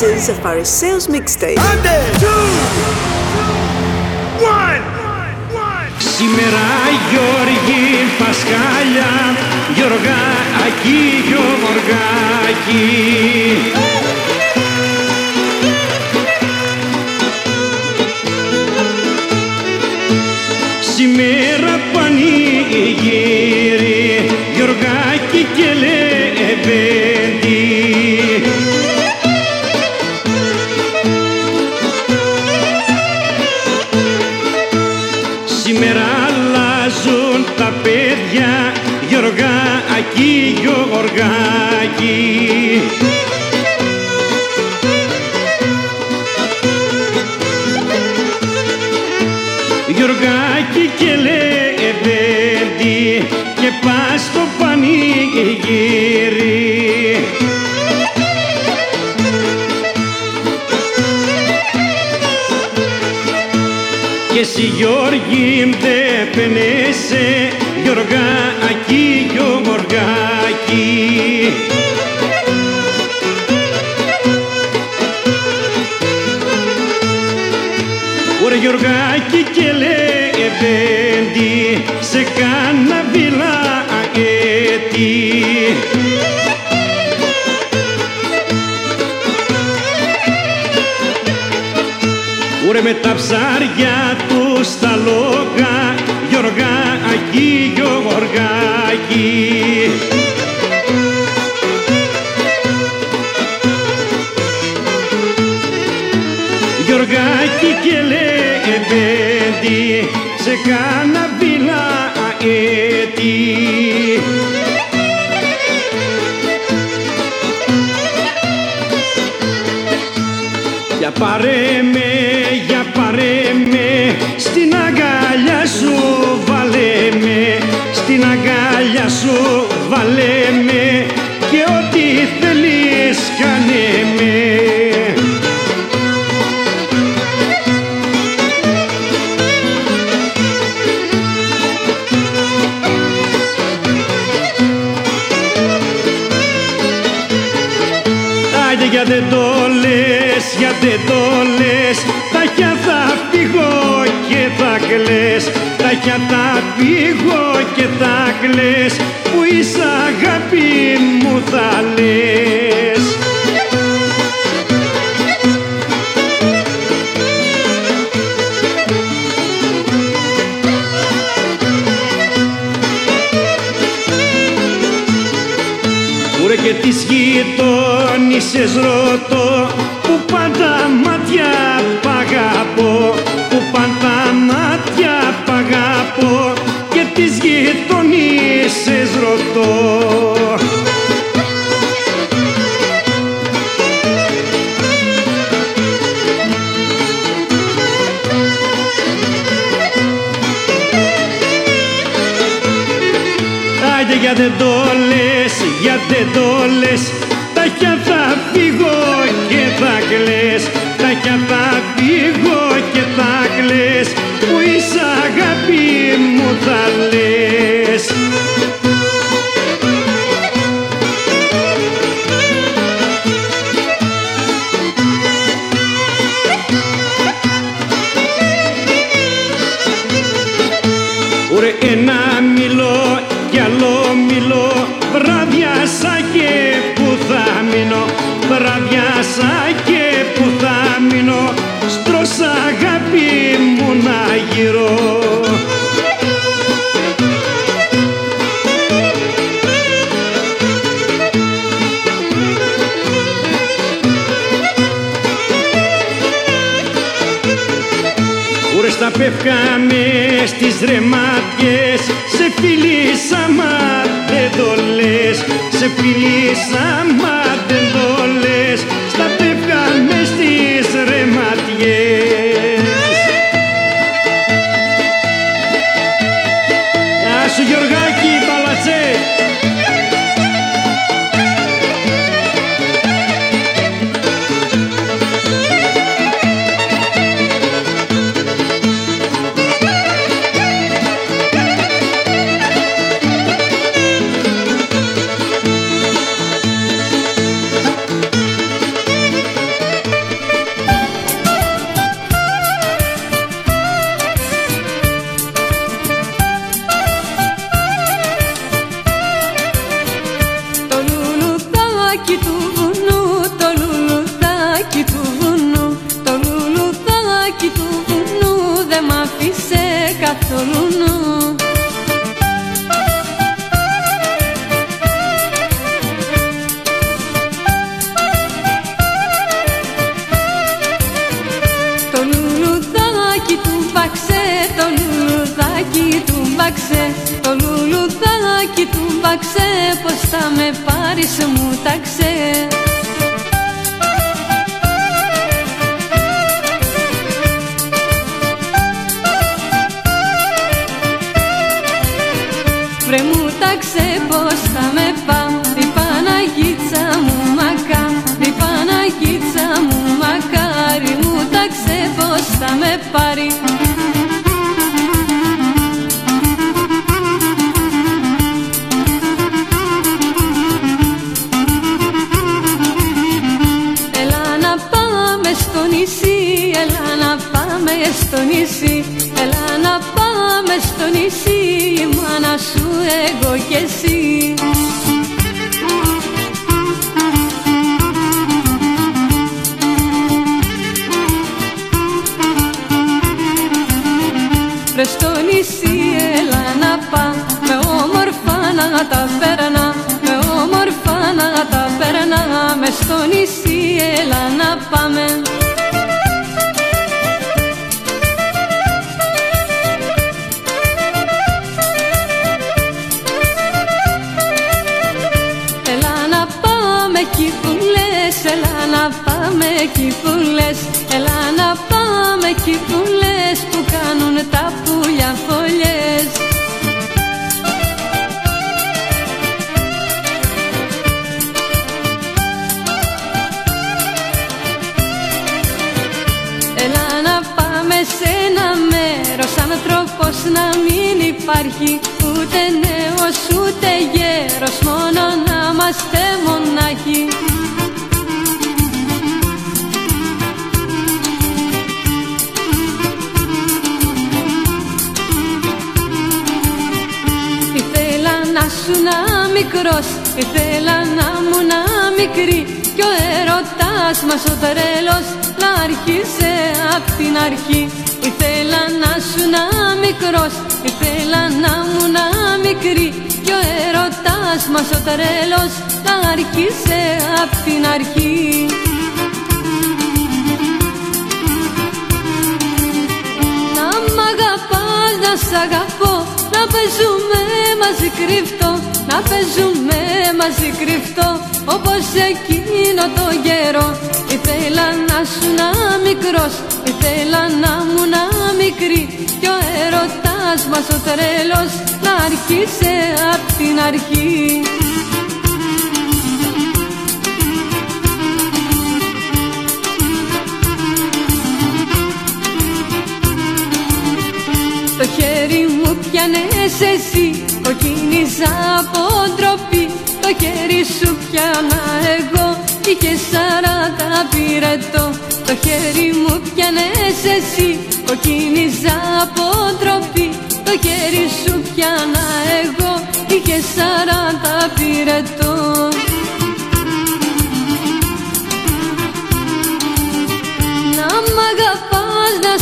This is a Phariseos mixtape. Σήμερα Γιώργη Πασχάλια Γιωργάκη, Γιωργάκη Σήμερα πανηγύρι Γιωργάκη και Λεβέντη παιδιά Γιωργάκη, Γιωργάκη Γιωργάκη και Λεβέντη και πας στο πανηγύρι Και εσύ Γιώργη δε πενέσαι Γιωργάκη, Γιωργάκη Ωραία Γιωργάκη και Λεβέντη σε κάνα βιλαέτη Ωρε με τα ψάρια του στα λόγα Γιωργάκη, Γιωργάκη Γιωργάκη και Λεβέντη σε κάνα βιλαέτη Για πάρε δεν το λες Τα χιά θα φύγω και θα κλαις. Τα χιά θα φύγω και θα κλαις Που είσαι αγάπη μου θα λες. Ουρε και τις γειτόνισσες ρωτώ Που πάντα μάτια παγάπω Που πάντα μάτια παγάπω Και τις γειτόνισσες ρωτώ. Άιντε για δεν το λες, για δεν το λες Τα χιά θα φύγω και θα κλαις. Τα χιά θα φύγω και θα κλαις. Που είσαι αγάπη μου θα λες Ουρε στα πεύκαμε στις ρεμάτιες Σε φίλησα μα δεν το λες. Σε φίλησα μα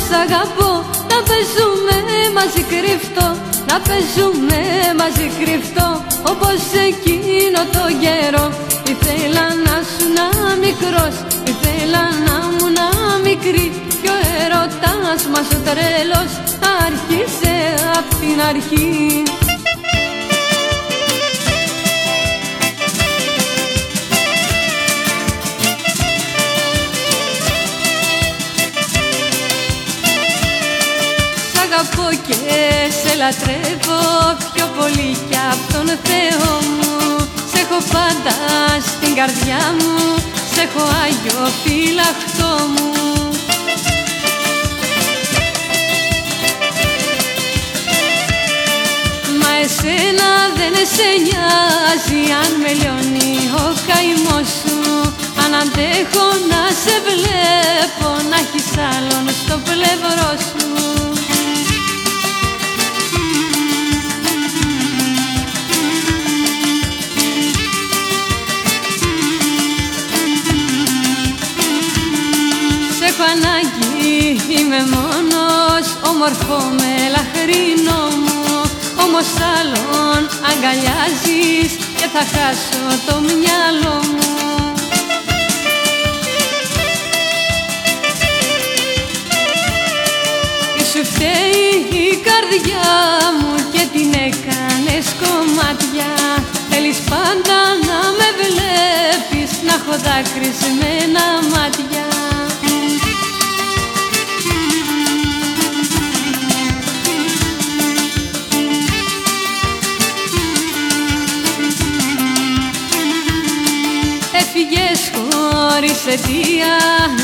σ' αγαπώ. Να παίζουμε μαζί κρυφτό Να παίζουμε μαζί κρυφτό Όπως εκείνο το γέρο Ήθελα να σου να μικρός Ήθελα να μου να μικρή. Κι ο ερωτάς μας ο τρέλος Άρχισε απ' την αρχή. και σε λατρεύω πιο πολύ κι απ' τον Θεό μου. Σε έχω πάντα στην καρδιά μου, σε έχω Άγιο φυλαχτό μου. Μα εσένα δεν σε νοιάζει αν με λιώνει ο καημός σου. Αν αντέχω να σε βλέπω να έχεις άλλον στο πλευρό σου. Παναγί είμαι μόνος Όμορφο με λαχρινό μου. Όμως άλλον αγκαλιάζεις Και θα χάσω το μυαλό μου. Τι σου φταίει η καρδιά μου Και την έκανες κομμάτια. Θέλεις πάντα να με βλέπεις Να έχω δάκρυσμένα μάτια. Χωρίς αιτία,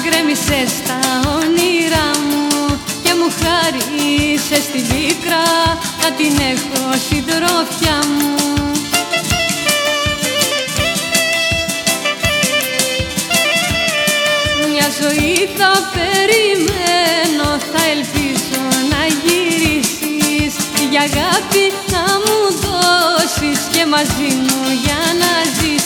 γκρέμισες τα όνειρά μου και μου χάρισες τη πίκρα να την έχω συντρόφια μου. Μια ζωή θα περιμένω, θα ελπίζω να γυρίσεις. Για αγάπη να μου δώσεις και μαζί μου για να ζήσεις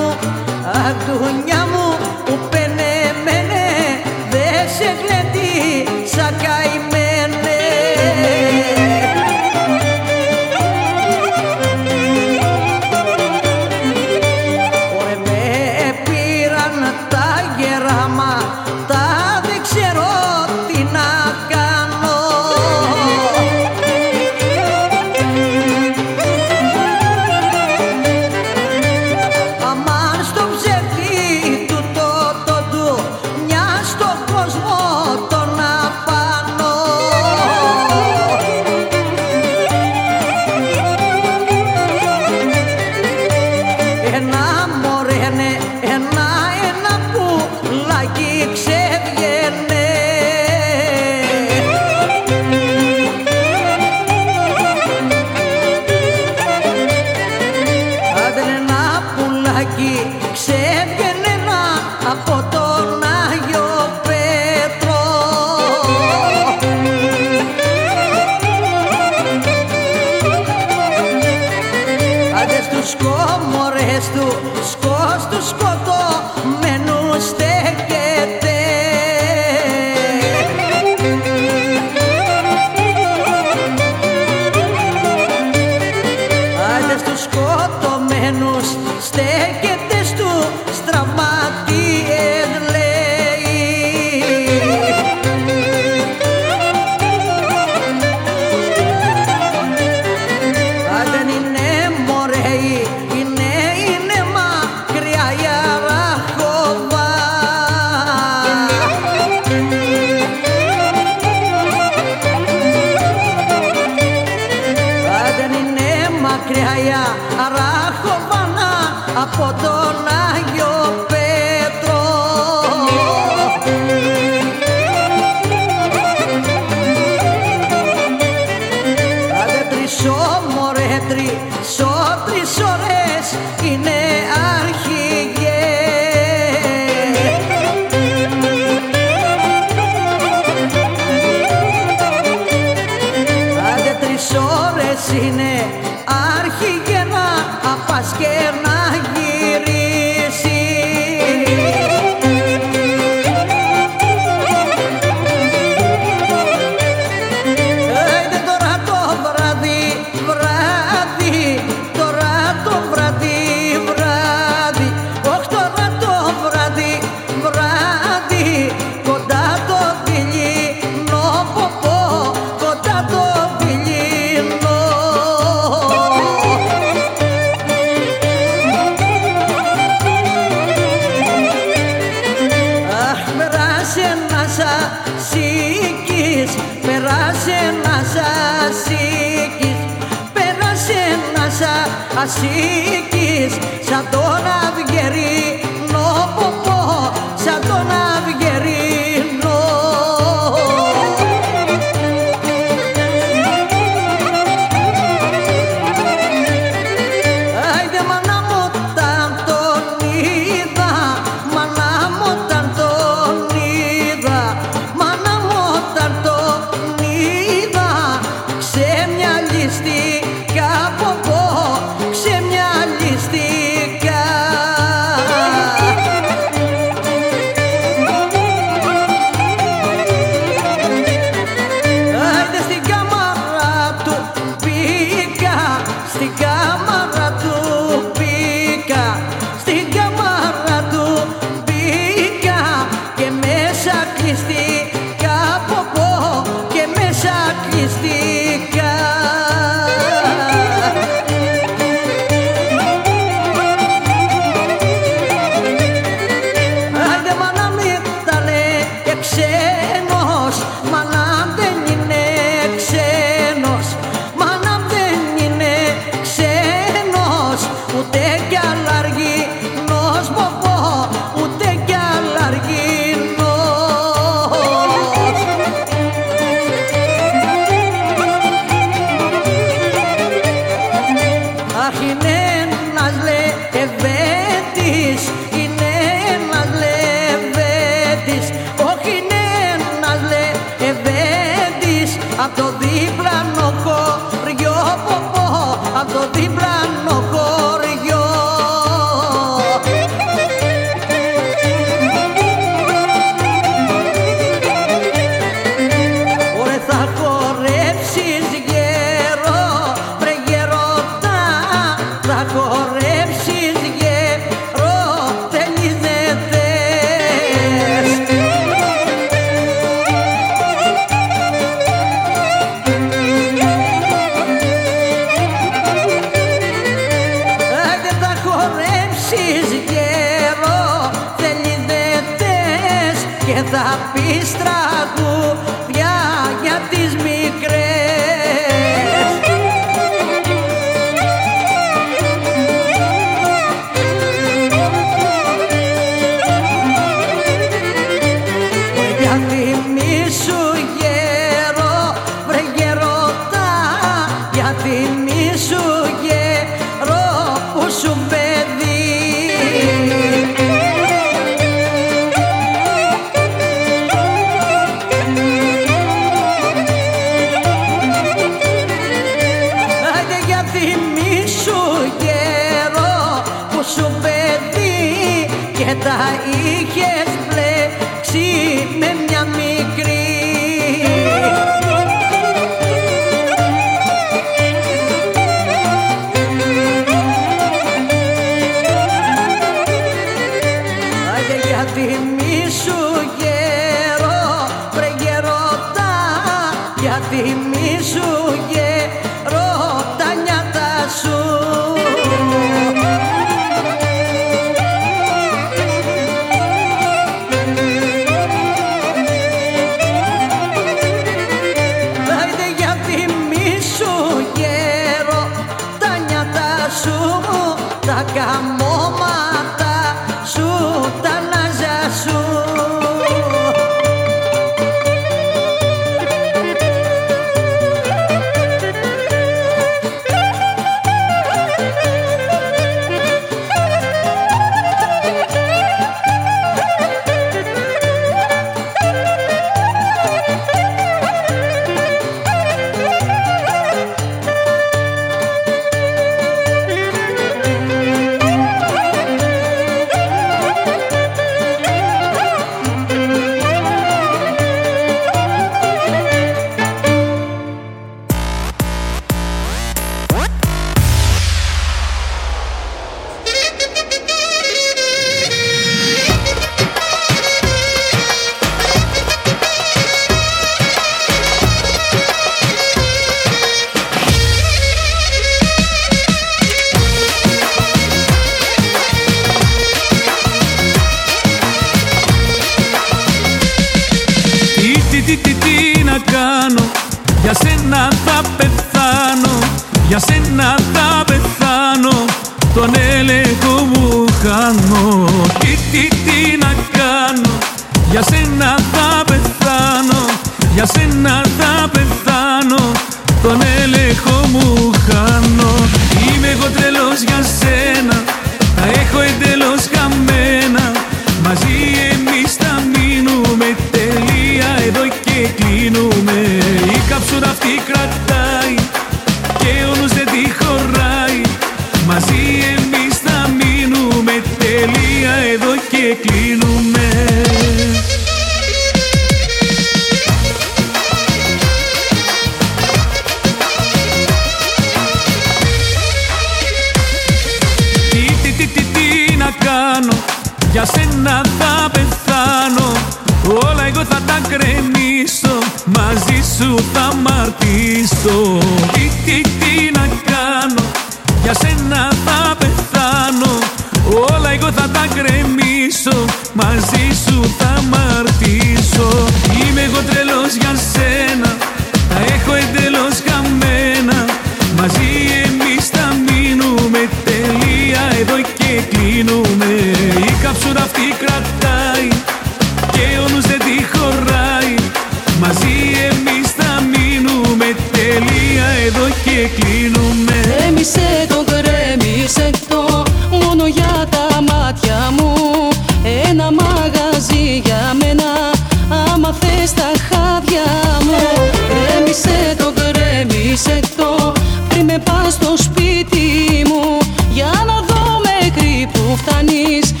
πάντα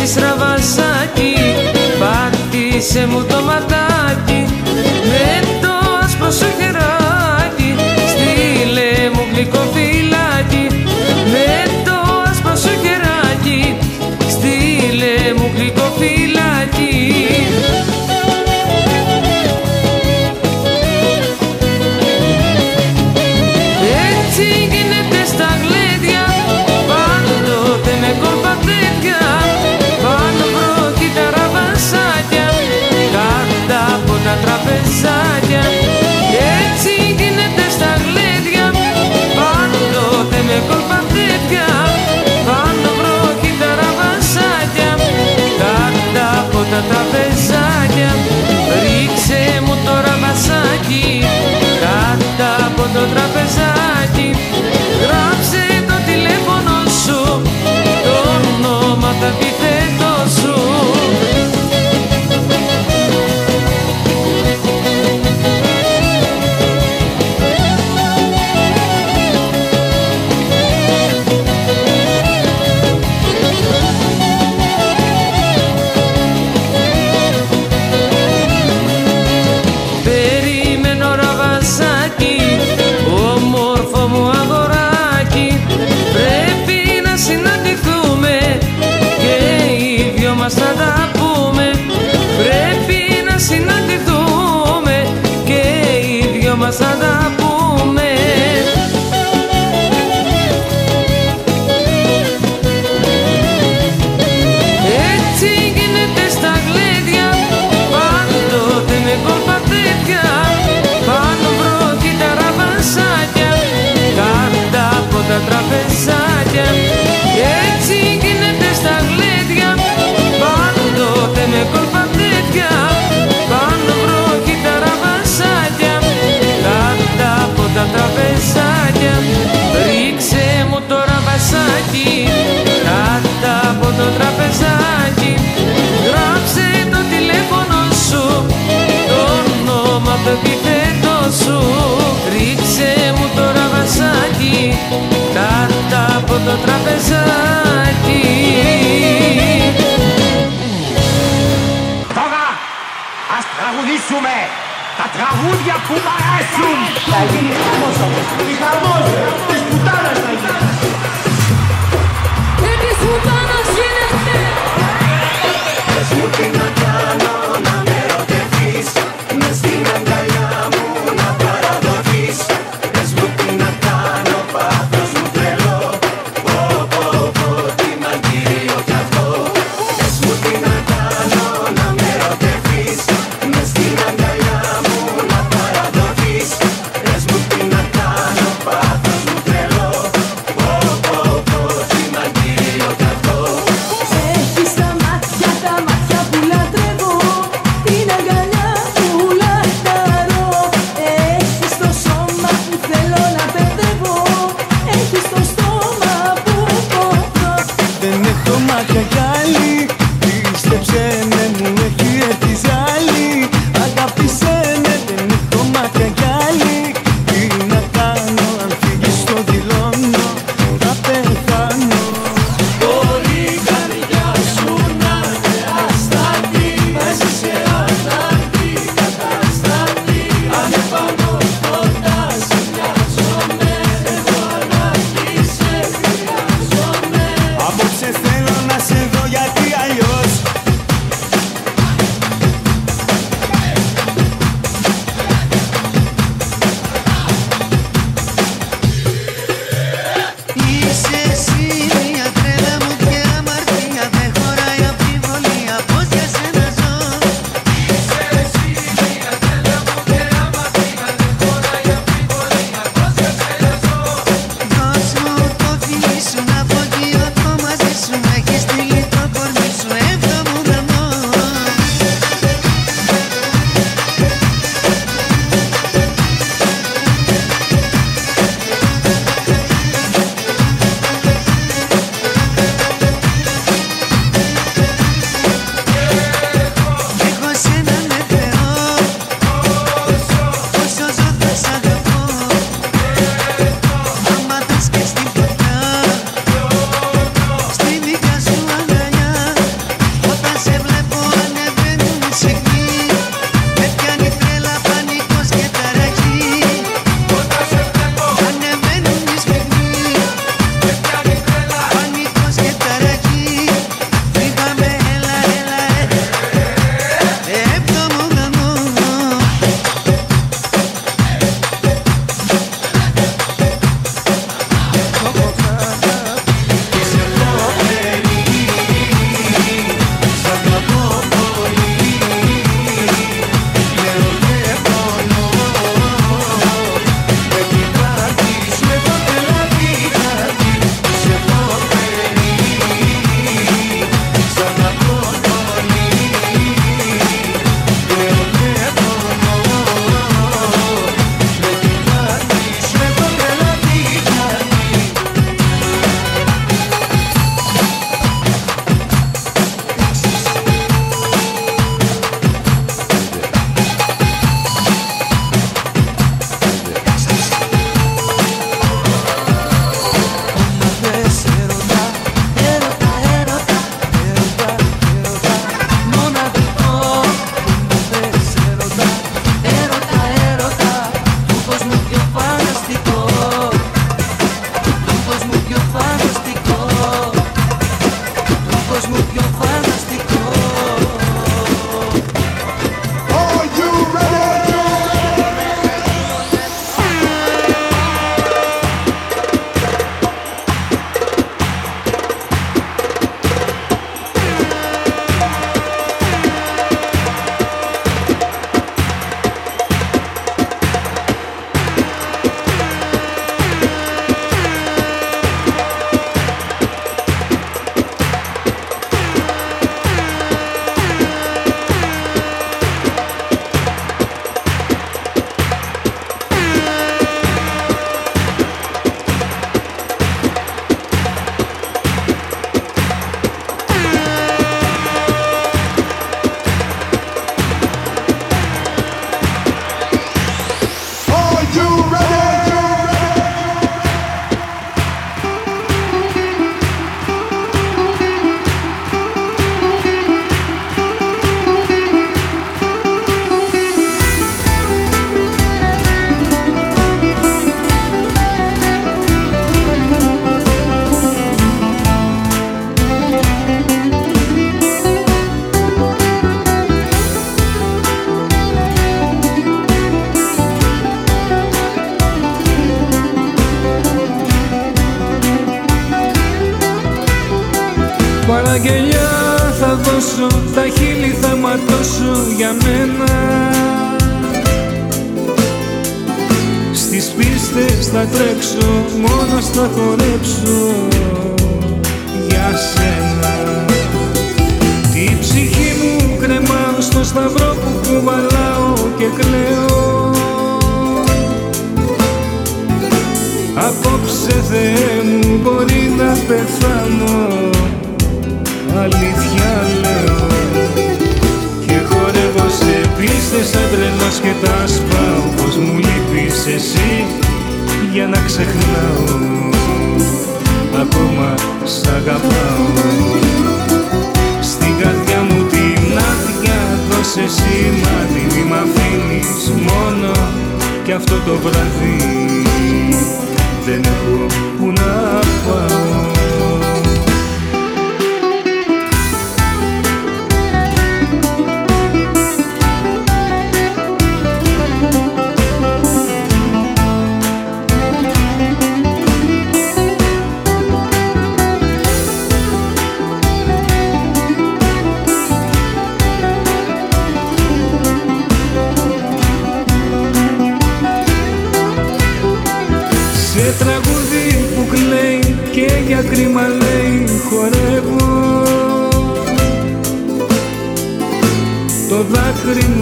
έτσι στραβασάκι Πάτησε μου το ματάκι. από το τραπεζάκι Γράψε το τηλέφωνο σου Το όνομα το επιθέτω σου Ρίξε μου τώρα βασάκι Κάτω από το τραπεζάκι Τώρα ας τραγουδήσουμε τα τραγούδια που μ' αρέσουν! Θα γίνει χαμός όμως! Η χαμός! Της πουτάνας θα γίνει! looking at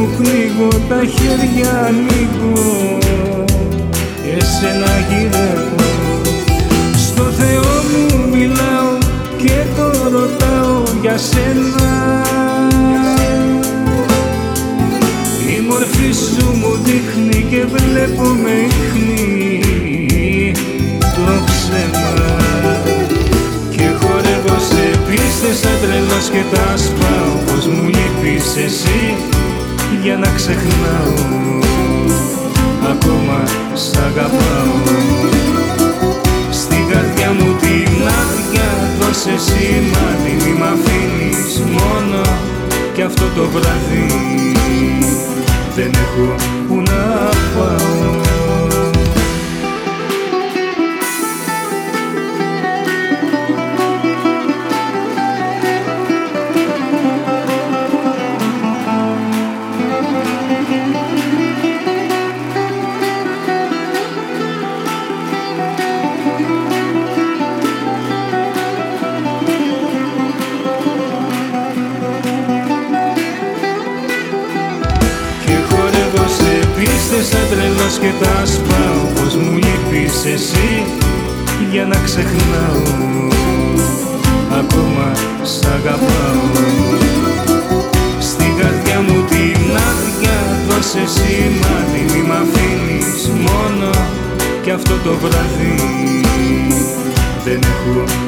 δάκρυ μου πνίγω, τα χέρια ανοίγω. Εσένα γυρεύω. Στο Θεό μου μιλάω και το ρωτάω για σένα. Η μορφή σου μου δείχνει και βλέπω με ίχνη το ψέμα. Πίστες σαν τρελός και τα σπάω Πως μου λείπεις εσύ για να ξεχνάω. Ακόμα σ' αγαπάω. Στην καρδιά μου την άδεια δώσε σημάδι Μη μ' αφήνεις μόνο. Κι αυτό το βράδυ Δεν έχω που να πάω ξεχνάω. Ακόμα σ' αγαπάω. Στην καρδιά μου την άδεια δώσε σημάδι Μη μ' αφήνεις μόνο κι αυτό το βράδυ. Δεν έχω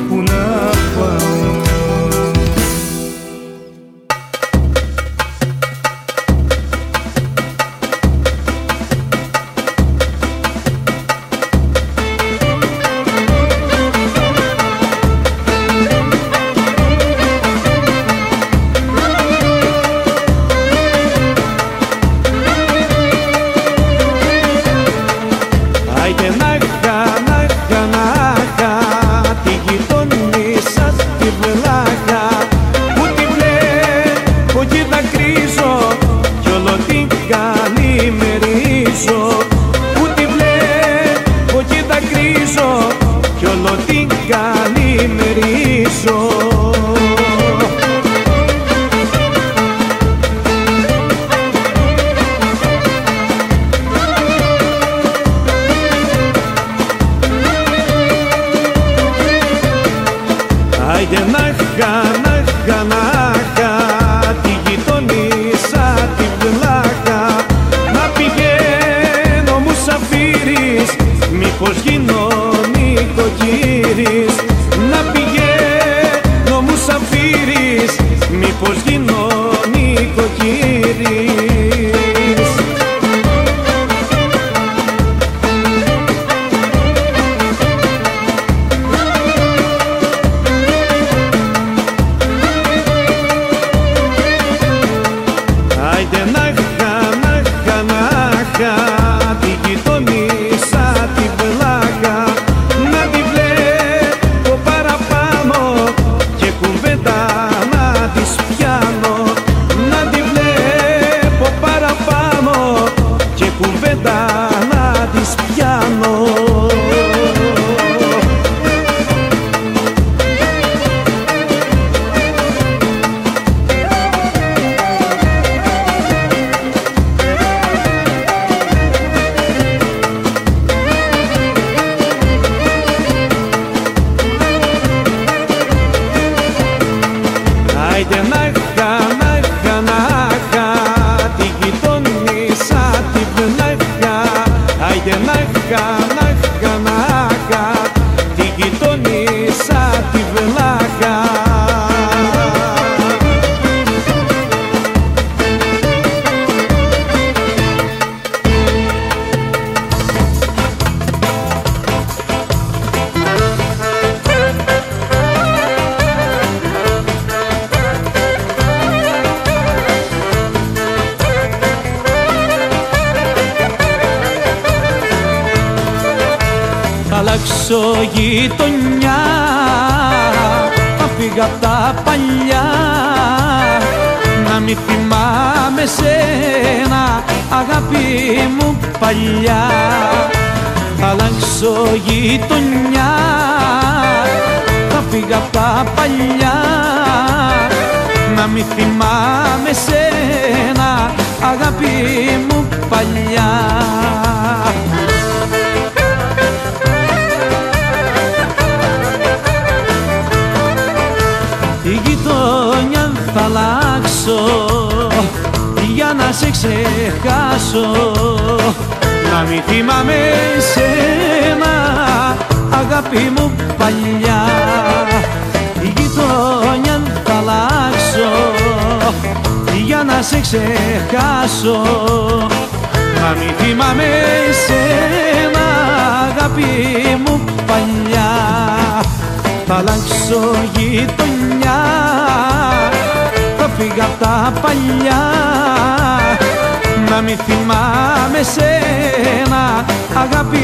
να μην θυμάμαι σένα αγάπη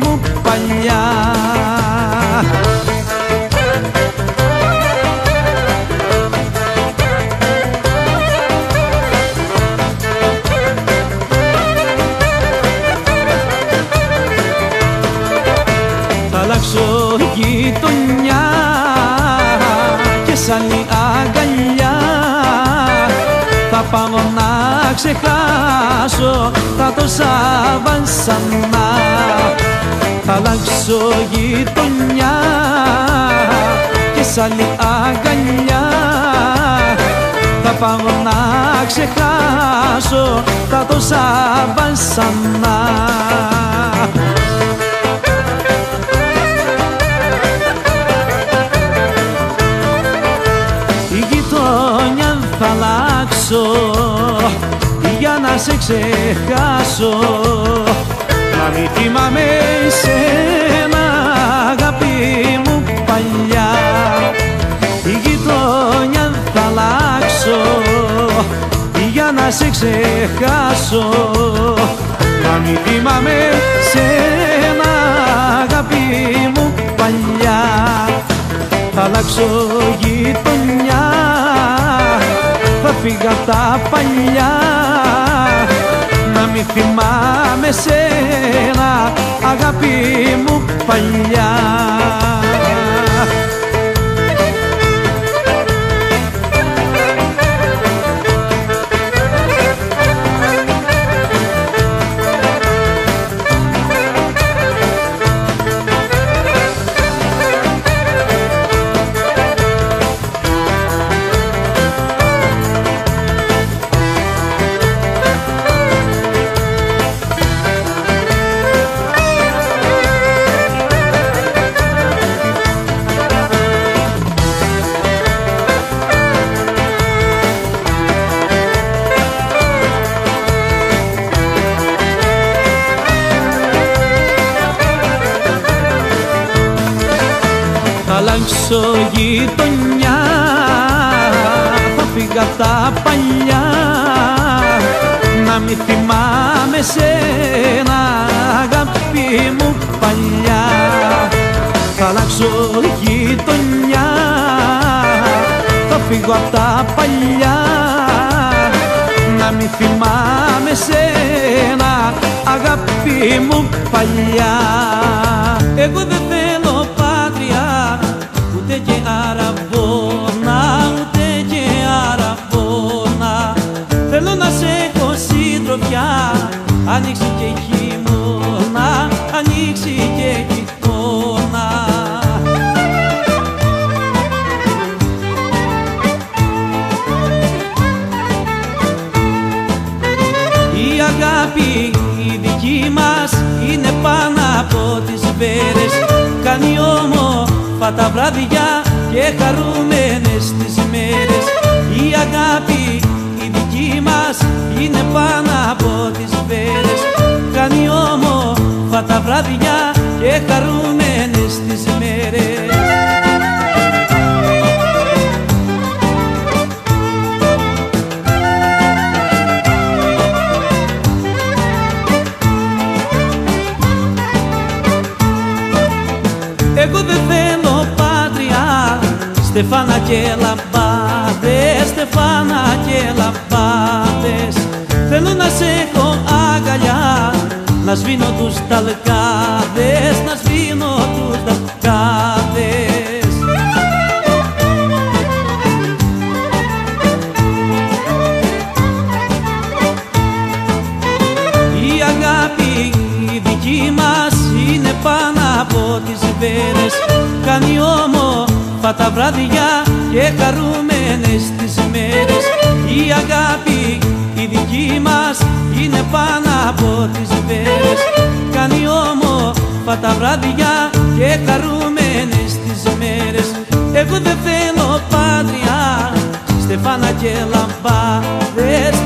μου παλιά. Θα αλλάξω γειτονιά και σαν πάω να ξεχάσω τα τόσα βασανά θα αλλάξω γειτονιά και σ' άλλη αγκαλιά. Θα πάω να ξεχάσω τα τόσα βασανά σε ξεχάσω. Να μην θυμάμαι σένα αγάπη μου παλιά. Η γειτονιά θα αλλάξω για να σε ξεχάσω. Να μην θυμάμαι σένα αγάπη μου παλιά. Θα αλλάξω γειτονιά θα φύγα τα παλιά να μην θυμάμαι σένα αγάπη μου παλιά γειτονιά. Θα φύγα τα παλιά. Να μην θυμάμαι σένα αγάπη μου παλιά. Θα αλλάξω γειτονιά. Θα φύγω απ' τα παλιά. Να μην θυμάμαι σένα αγάπη μου παλιά. Εγώ δεν βράδια τους ταλκάδες να σβήνω τους ταλκάδες Η αγάπη η δική μας είναι πάνω από τις βέρες κάνει όμορφα τα βράδια και χαρούμενες τις μέρες. Η αγάπη η δική μας είναι πάνω από τις βέρες όμορφα τα βράδια και χαρούμενες τις μέρες. Εγώ δεν θέλω πάτρια, στεφάνα και λαμπάδες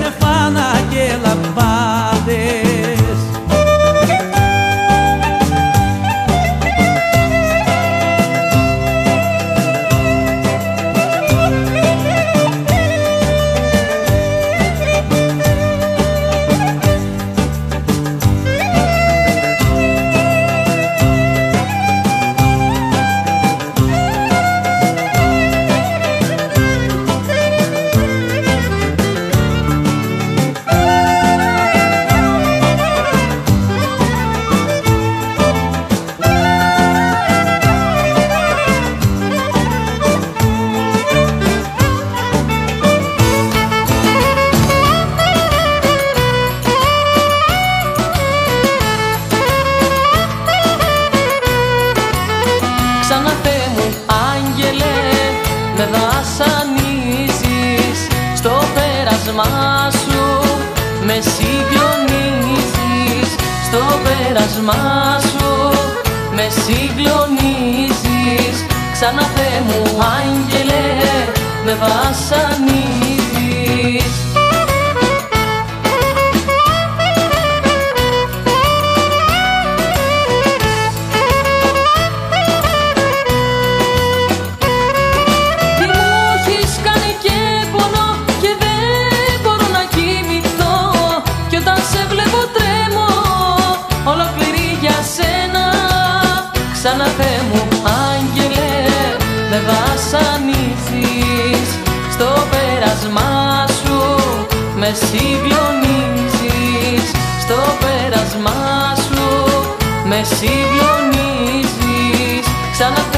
με συγκλονίζεις. Στο πέρασμά σου με συγκλονίζεις. Ξανά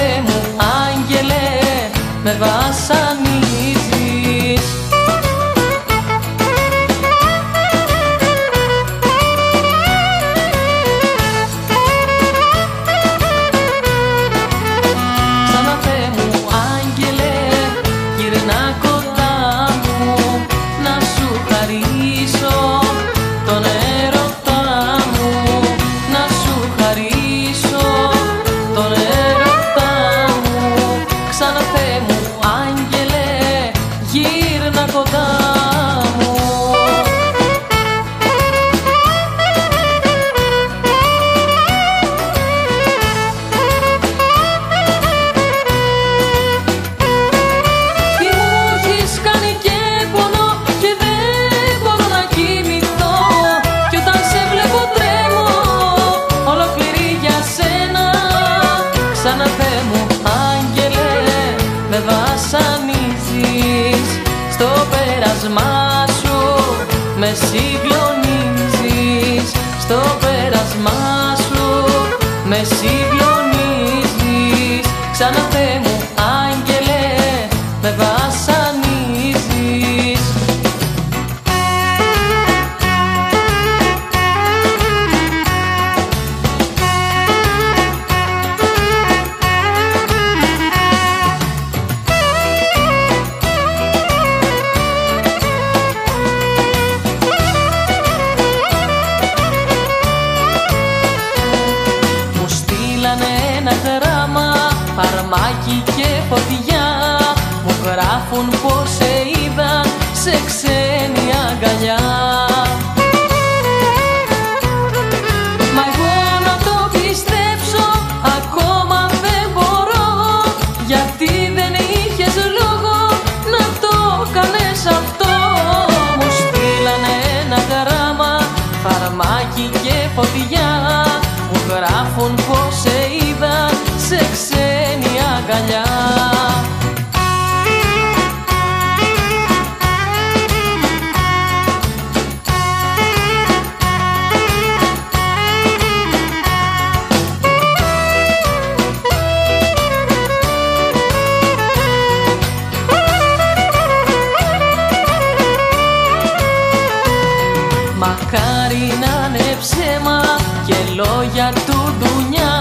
για του ντουνιά.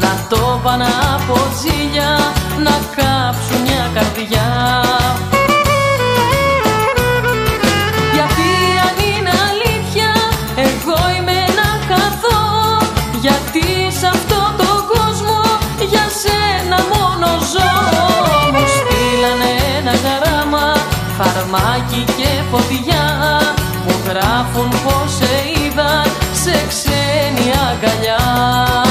Να το πάνε από ζήλια Να κάψουν μια καρδιά. Γιατί αν είναι αλήθεια Εγώ είμαι ένα καθό Γιατί σε αυτό το κόσμο Για σένα μόνο ζω. Μου στείλανε ένα γράμμα Φαρμάκι και φωτιά. Μου γράφουν πώ. εγώ engañar.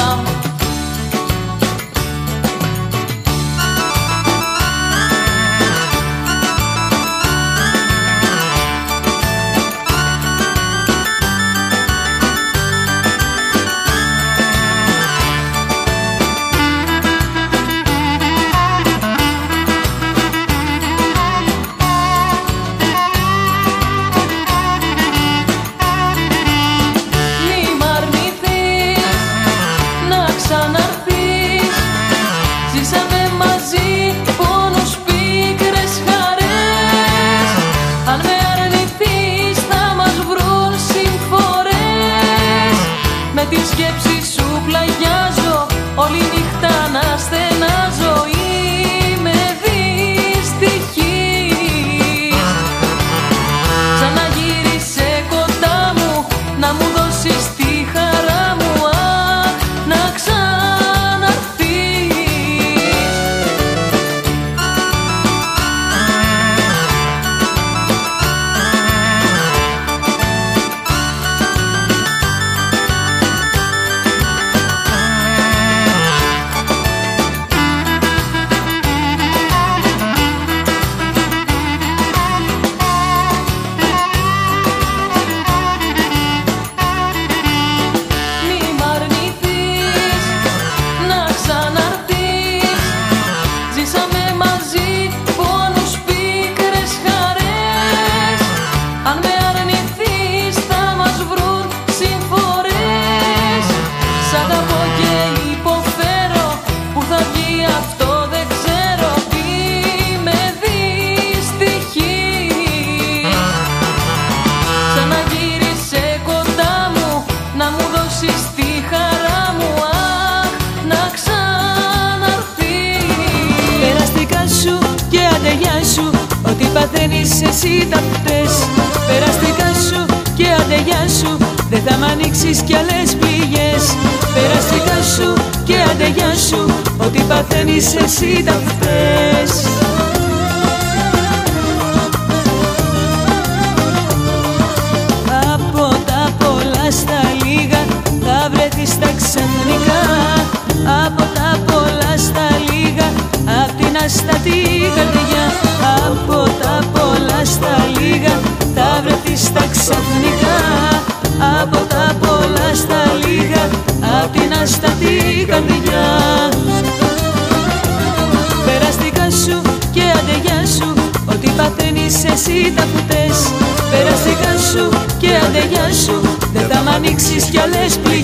please.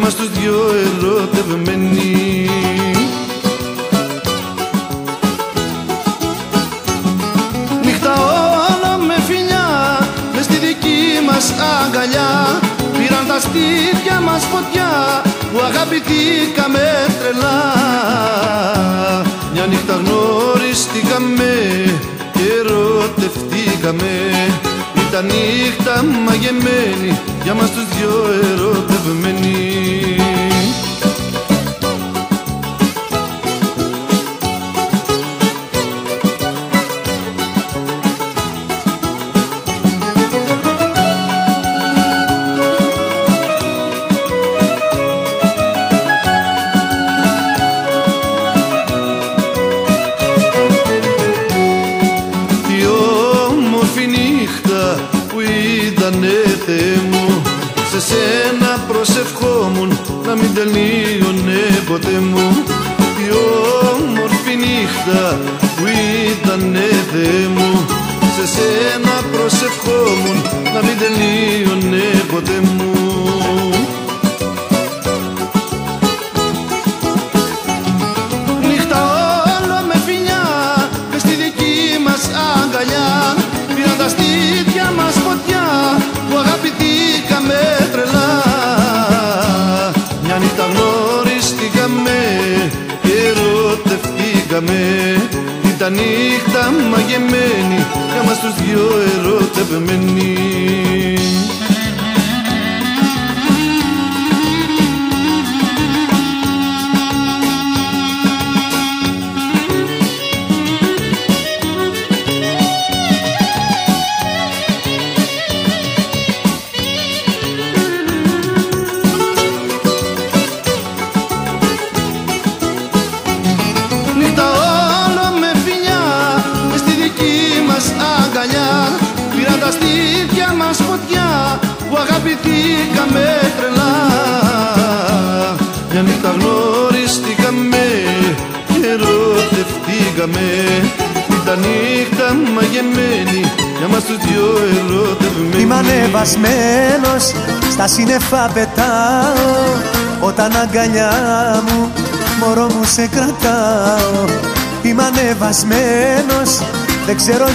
μας τους δυο ερωτευμένοι. Νύχτα όλα με φιλιά, μες στη δική μας αγκαλιά. Πήραν τα στήθια μας φωτιά, που αγαπηθήκαμε τρελά. Μια νύχτα γνωριστήκαμε και ερωτευτήκαμε Ήταν νύχτα μαγεμένη για μας τους δυο ερωτευμένοι.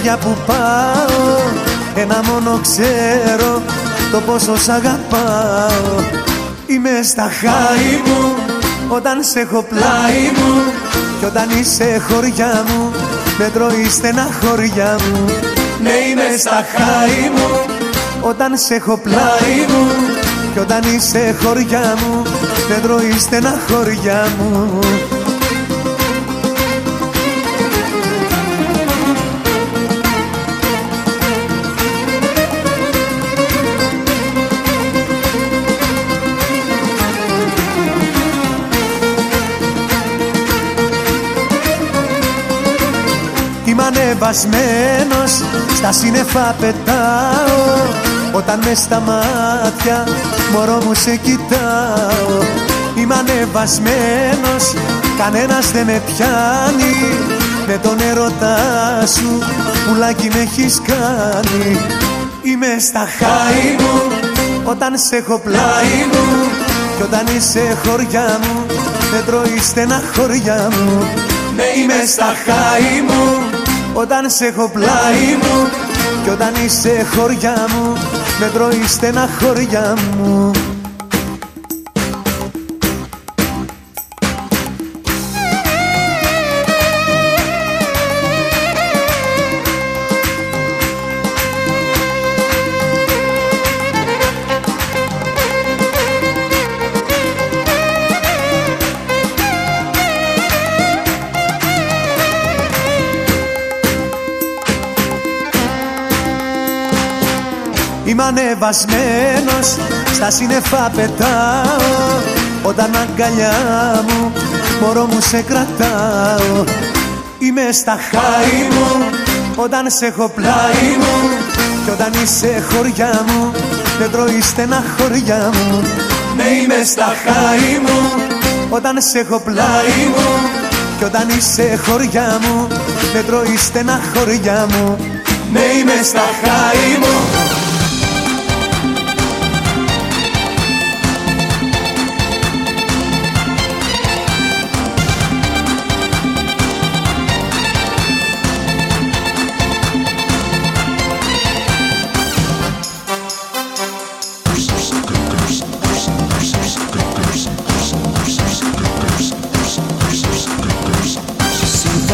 Για που πάω Ένα μόνο ξέρω, το πόσο σ' αγαπάω. Είμαι στα χάη μου, όταν σε έχω πλάι μου Κι όταν είσαι χωριά μου, με τρώει στεναχωριά μου. Ναι είμαι στα χάη μου, όταν σε έχω πλάι μου Κι όταν είσαι χωριά μου, με τρώει στεναχωριά μου Είμαι ανεβασμένος, στα σύννεφα πετάω. Όταν μες στα μάτια, μωρό μου σε κοιτάω. Είμαι ανεβασμένος, κανένας δεν με πιάνει. Με τον έρωτά σου, πουλάκι με έχεις κάνει. Είμαι στα χάη μου, όταν σε έχω πλάι μου. Κι όταν είσαι χωριά μου, με τρώει στεναχωριά μου. Ναι είμαι στα χάη μου, όταν σε έχω πλάι μου Κι όταν είσαι χωριά μου, με τρώει στεναχωριά μου Είμαι ανεβασμένος, στα σύννεφα πετάω. Όταν αγκαλιά μου, μωρό μου σε κρατάω. Είμαι στα χάη μου, όταν σε έχω πλάι μου. Κι όταν είσαι χωριά μου, δεν τρώει στεναχωριά μου. Ναι είμαι στα χάη μου, όταν σε έχω πλάι μου. Κι όταν είσαι χωριά μου, δεν τρώει στεναχωριά μου. Ναι είμαι στα χάη μου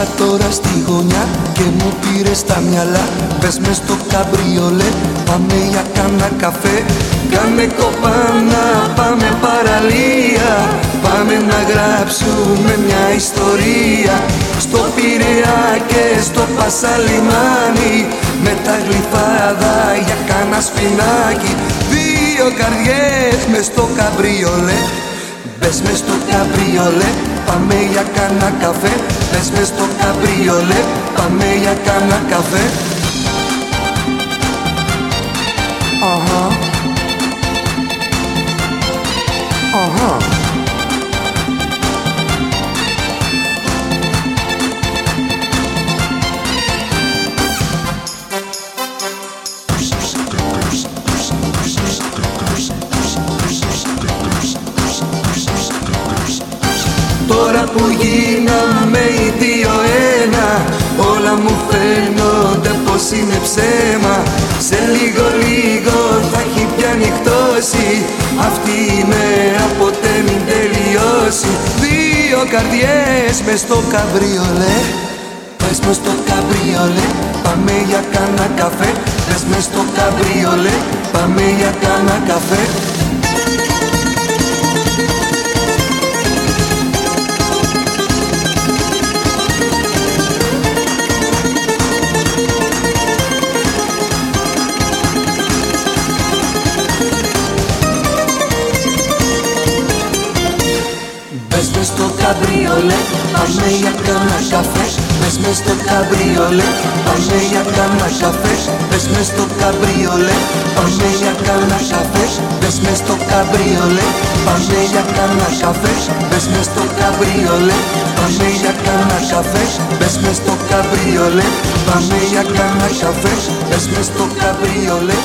Σ' τώρα στη γωνιά και μου πήρες τα μυαλά. Πες μες στο καμπριολέ, πάμε για κάνα καφέ. Κάνε κοπάνα, πάμε παραλία. Πάμε να γράψουμε μια ιστορία. Στο Πειραιά και στο Πασαλιμάνι Με τα γλυφάδα για κάνα σπινάκι. Δύο καρδιές μες στο καμπριολέ. Μπες μες στο καμπριολέ, πάμε για κάνα καφέ Μπες μες στο καμπριολέ, πάμε για κάνα καφέ. Τώρα που γίναμε οι δύο ένα. Όλα μου φαίνονται πως είναι ψέμα. Σε λίγο λίγο θα έχει πια νυχτώσει. Αυτή η μέρα ποτέ μην τελειώσει. Δύο καρδιές μες στο καμπριολέ Πες μες στο καμπριολέ Πάμε για κάνα καφέ. Πες μες στο καμπριολέ Πάμε για κάνα καφέ καμπριολέ, πάμε για κάνα καφέ. Μπες μες στο καμπριολέ, πάμε για κάνα καφέ. Μπες μες στο καμπριολέ, πάμε για κάνα καφέ. Μπες μες στο καμπριολέ, πάμε για κάνα καφέ. Μπες μες στο καμπριολέ, πάμε για κάνα καφέ. Μπες μες στο καμπριολέ, πάμε για κάνα καφέ. Μπες μες στο καμπριολέ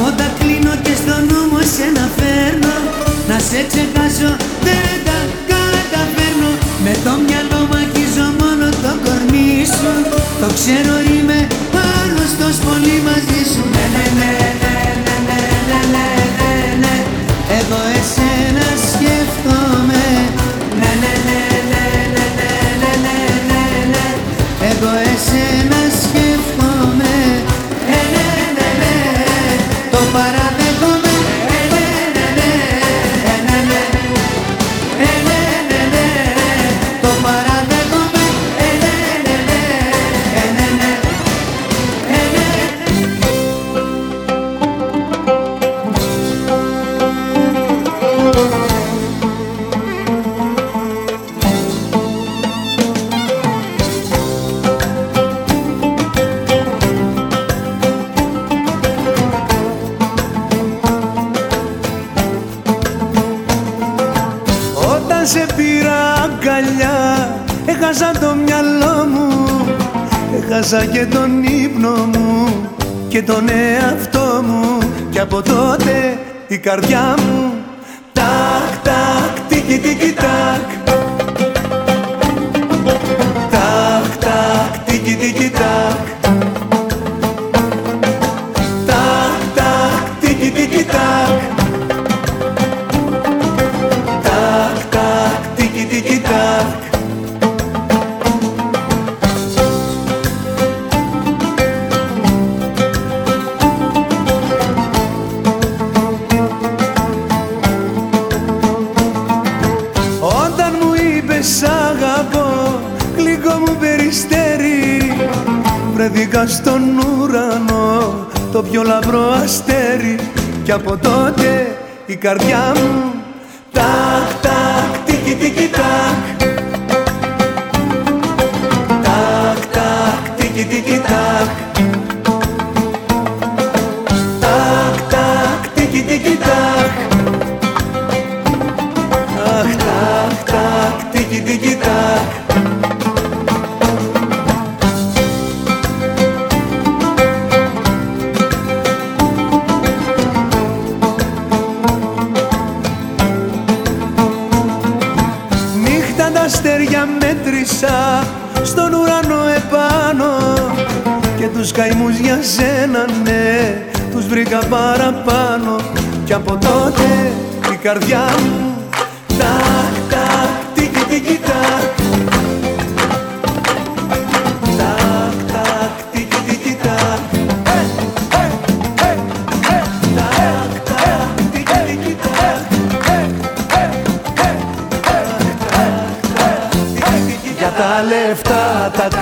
φώτα κλείνω και στο νου μου εσένα φέρνω Να σε ξεχάσω δεν τα καταφέρνω. Με το μυαλό μου αγγίζω μόνο το κορμί σου. Το ξέρω είμαι άρρωστος πολύ μαζί σου. Ναι, ναι, ναι, ναι, ναι, ναι, ναι, ναι, ναι, ναι. Εγώ εσένα και τον εαυτό μου. Και από τότε η καρδιά μου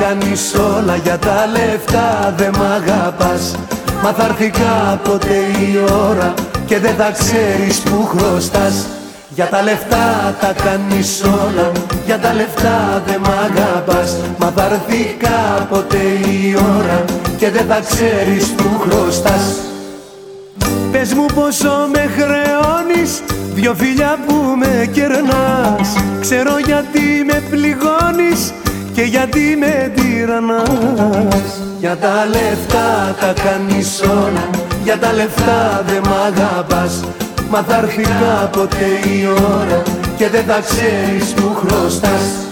κάνεις όλα Για τα λεφτά δεν μ' αγαπάς. Μα θα έρθει κάποτε η ώρα Και δεν θα ξέρεις που χρωστάς. Για τα λεφτά τα κάνεις όλα Για τα λεφτά δεν μ' αγαπάς. Μα θα έρθει κάποτε η ώρα Και δεν θα ξέρεις που χρωστάς. Πες μου πόσο με χρεώνεις Δυο φιλιά που με κερνάς. Ξέρω γιατί με πληγώνεις Και γιατί με τυραννάς; Για τα λεφτά τα κάνεις όλα Για τα λεφτά δεν μ' αγαπάς. Μα θα έρθει κάποτε η ώρα Και δεν θα ξέρεις που χρωστάς.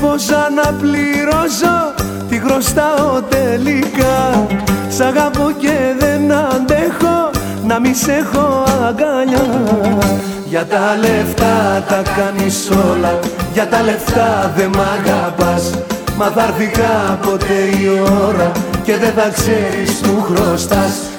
Πόσα να πληρώσω τι χρωστάω τελικά. Σ' αγαπώ και δεν αντέχω. Να μη σε έχω αγκαλιά Για τα λεφτά τα κάνεις όλα. Για τα λεφτά δεν μ' αγαπάς. Μα θα έρθει κάποτε η ώρα Και δεν θα ξέρεις που χρωστάς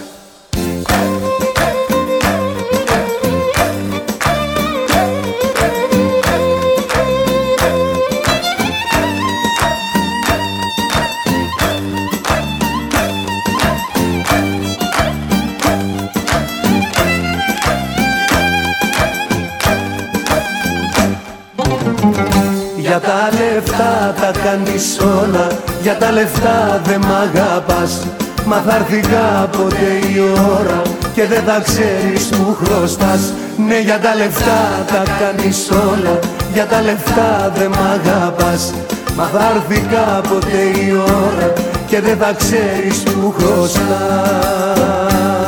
τα κάνεις όλα. Για τα λεφτά δεν μ' αγαπάς. Μα θα έρθει κάποτε η ώρα Και δεν θα ξέρεις που χρωστάς. Ναι για τα λεφτά τα κάνεις όλα. Για τα λεφτά δεν μ' αγαπάς. Μα θα έρθει κάποτε η ώρα Και δεν θα ξέρεις που χρωστάς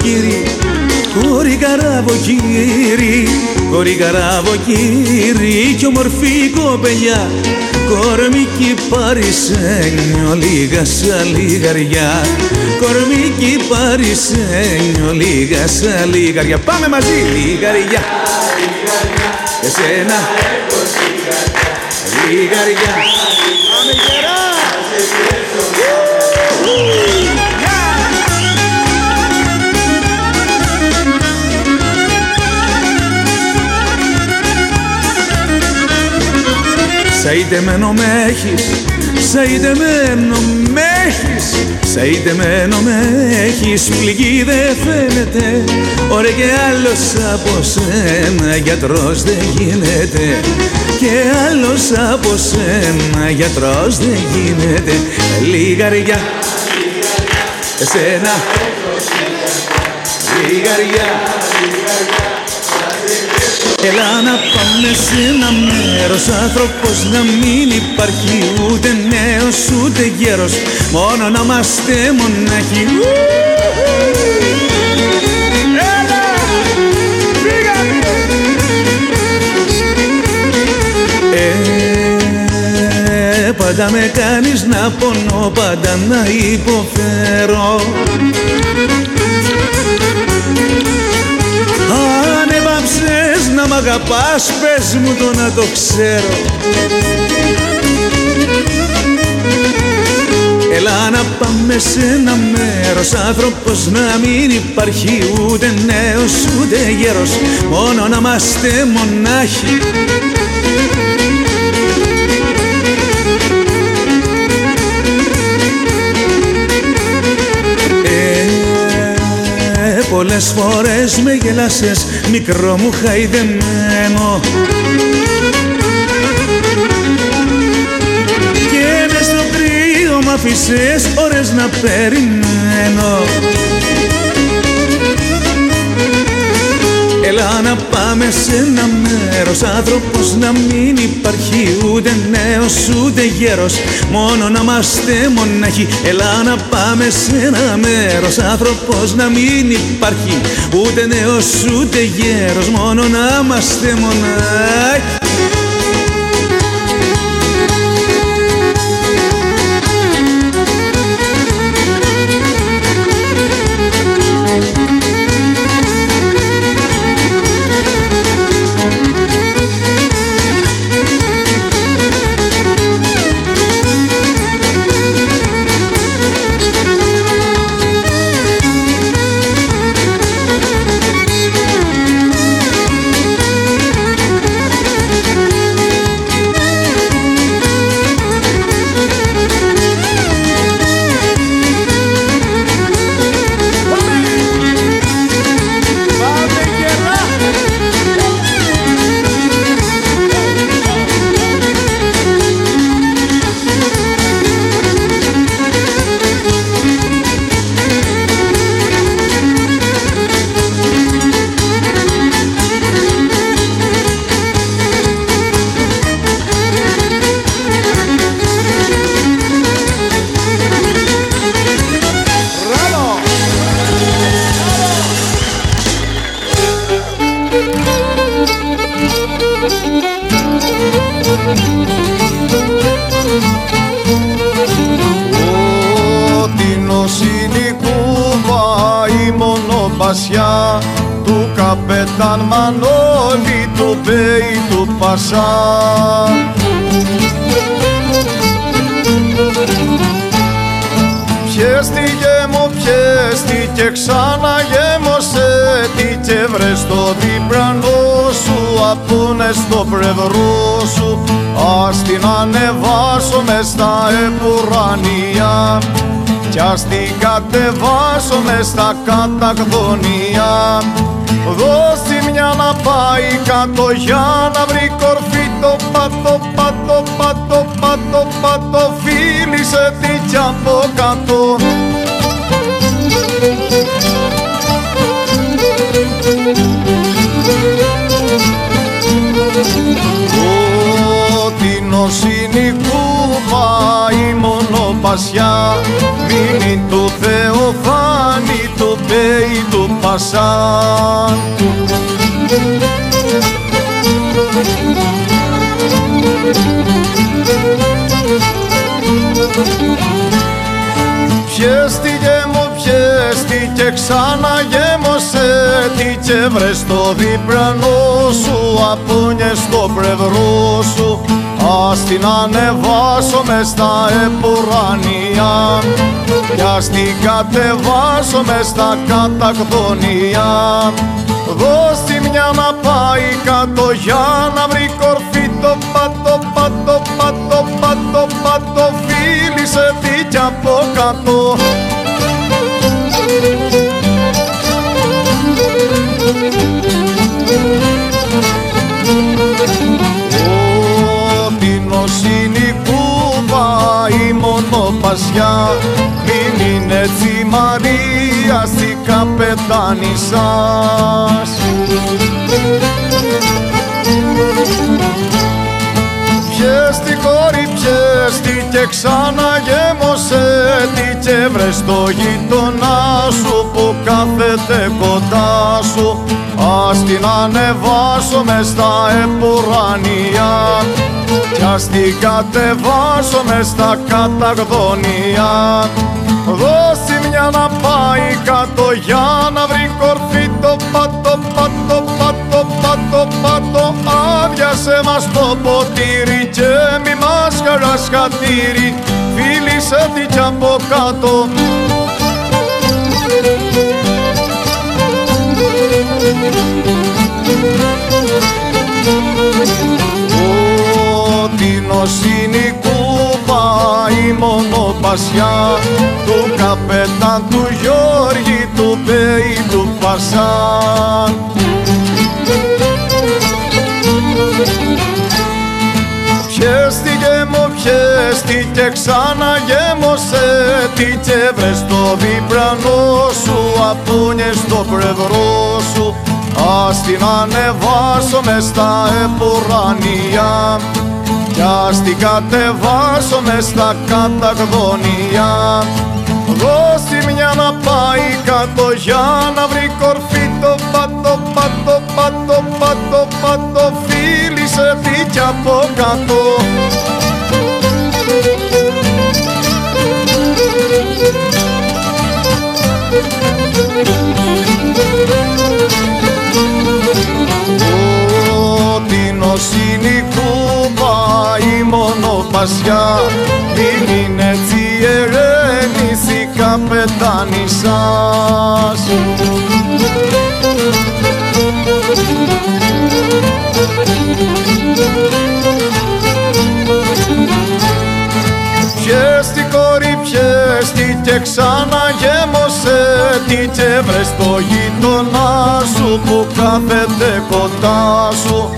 καραβοκύρι Κόρη καραβοκύρι, κόρη καραβοκύρι Κι ομορφή κοπελιά, κορμίκι παρισένιο Λίγα σαν λιγαριά, κορμίκι παρισένιο Λίγα σαν λιγαριά. Πάμε μαζί, λιγαριά. Εσένα. Λιγαριά Σαϊτεμένο με έχεις, σαϊτεμένο με έχεις Σαϊτεμένο με έχεις, πληγή δεν φαίνεται. Ωραία και άλλος από σένα γιατρός δεν γίνεται. Και άλλος από σένα γιατρός δεν γίνεται. Λιγαριά, εσένα. Λιγαριά, Έλα να πάμε σε ένα μέρος άνθρωπος να μην υπάρχει ούτε νέος ούτε γέρος μόνο να είμαστε μονάχοι Έλα! Φύγαμε! Ε, πάντα με κάνεις να πονώ, πάντα να υποφέρω αγαπάς πες μου το να το ξέρω. Έλα να πάμε σε ένα μέρος άνθρωπος να μην υπάρχει ούτε νέος ούτε γέρος. Μόνο να είμαστε μονάχοι πολλές φορές με γελάσες μικρό μου χαϊδεμένο. Και μες στο κρύο μ' άφησες ώρες να περιμένω Έλα να πάμε σε ένα μέρος άνθρωπος να μην υπάρχει ούτε νέος ούτε γέρος. Μόνο να είμαστε μονάχοι. Έλα να πάμε σε ένα μέρος άνθρωπος να μην υπάρχει ούτε νέος ούτε γέρος. Μόνο να είμαστε μονάχοι κατεβάσω μες στα καταγδονία δώσει μια να πάει κάτω για να βρει κορφή. Το πατώ, πατώ, πατώ, πατώ, πατώ φίλησε την κι από κάτω. Ότι νοσήνη κούβα η μονοπασιά πέι του. Πασάν Πιέστηκε μου πιέστηκε ξανά γέμωσε τι και βρες στο διπλανό σου απούνιες στο πλευρό σου. Ας την ανεβάσω μες στα επουρανία κι ας την κατεβάσω μες στα κατακδονία Δώσ' μια να πάει κάτω για να βρει κορφή το πατώ, πατώ, πατώ, πατώ, πατώ φίλησε τι κι από κάτω μονοπασιά Μην είναι έτσι Μαρία στη καπετάνη σας Πιέστη κόρη πιέστη και ξαναγέμωσε τι και βρες στο γείτονά σου που κάθεται κοντά σου Ας την ανεβάσω μες στα επουρανία κι ας την κατεβάσω μες στα καταγδονία Δώσει μια να πάει κάτω για να βρει κορφή το πατώ, πατώ, πατώ, πατώ, πατώ Άδειασε μας το ποτήρι και μη μας χαράς χατήρι. Φίλησε την κι από κάτω την οσυνικού πάει μονοπασιά του καπετάν του Γιώργη του Πέι του Πασάν Πιέστηκε μου πιέστηκε ξαναγέμωσε τι και βρες στο διπλανό σου απούνιες στο πλευρό σου. Ας την ανεβάσω μες στα επουρανία κι ας την κατεβάσω μες στα καταγδονία Δώσει μια να πάει κάτω για να βρει κορφή το πατώ, πατώ, πατώ, πατώ, πατώ φίλησε τι κι από κάτω την οσυνικού πάει μονοπασιά μην είναι έτσι ερέμης η καπετάνη σας Πιέστη κόρη πιέστη και ξαναγέμωσε. Τι και βρες στο γείτονά σου που κάθεται κοντά σου.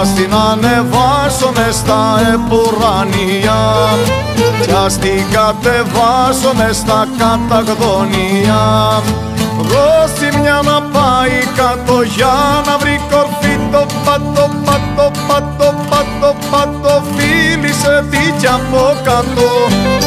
Ας την ανεβάσω μες στα επουρανία κι ας την κατεβάσω μες στα καταγδονία Δώσει μια να πάει κάτω για να βρει κορφή το πατώ, πατώ, πατώ,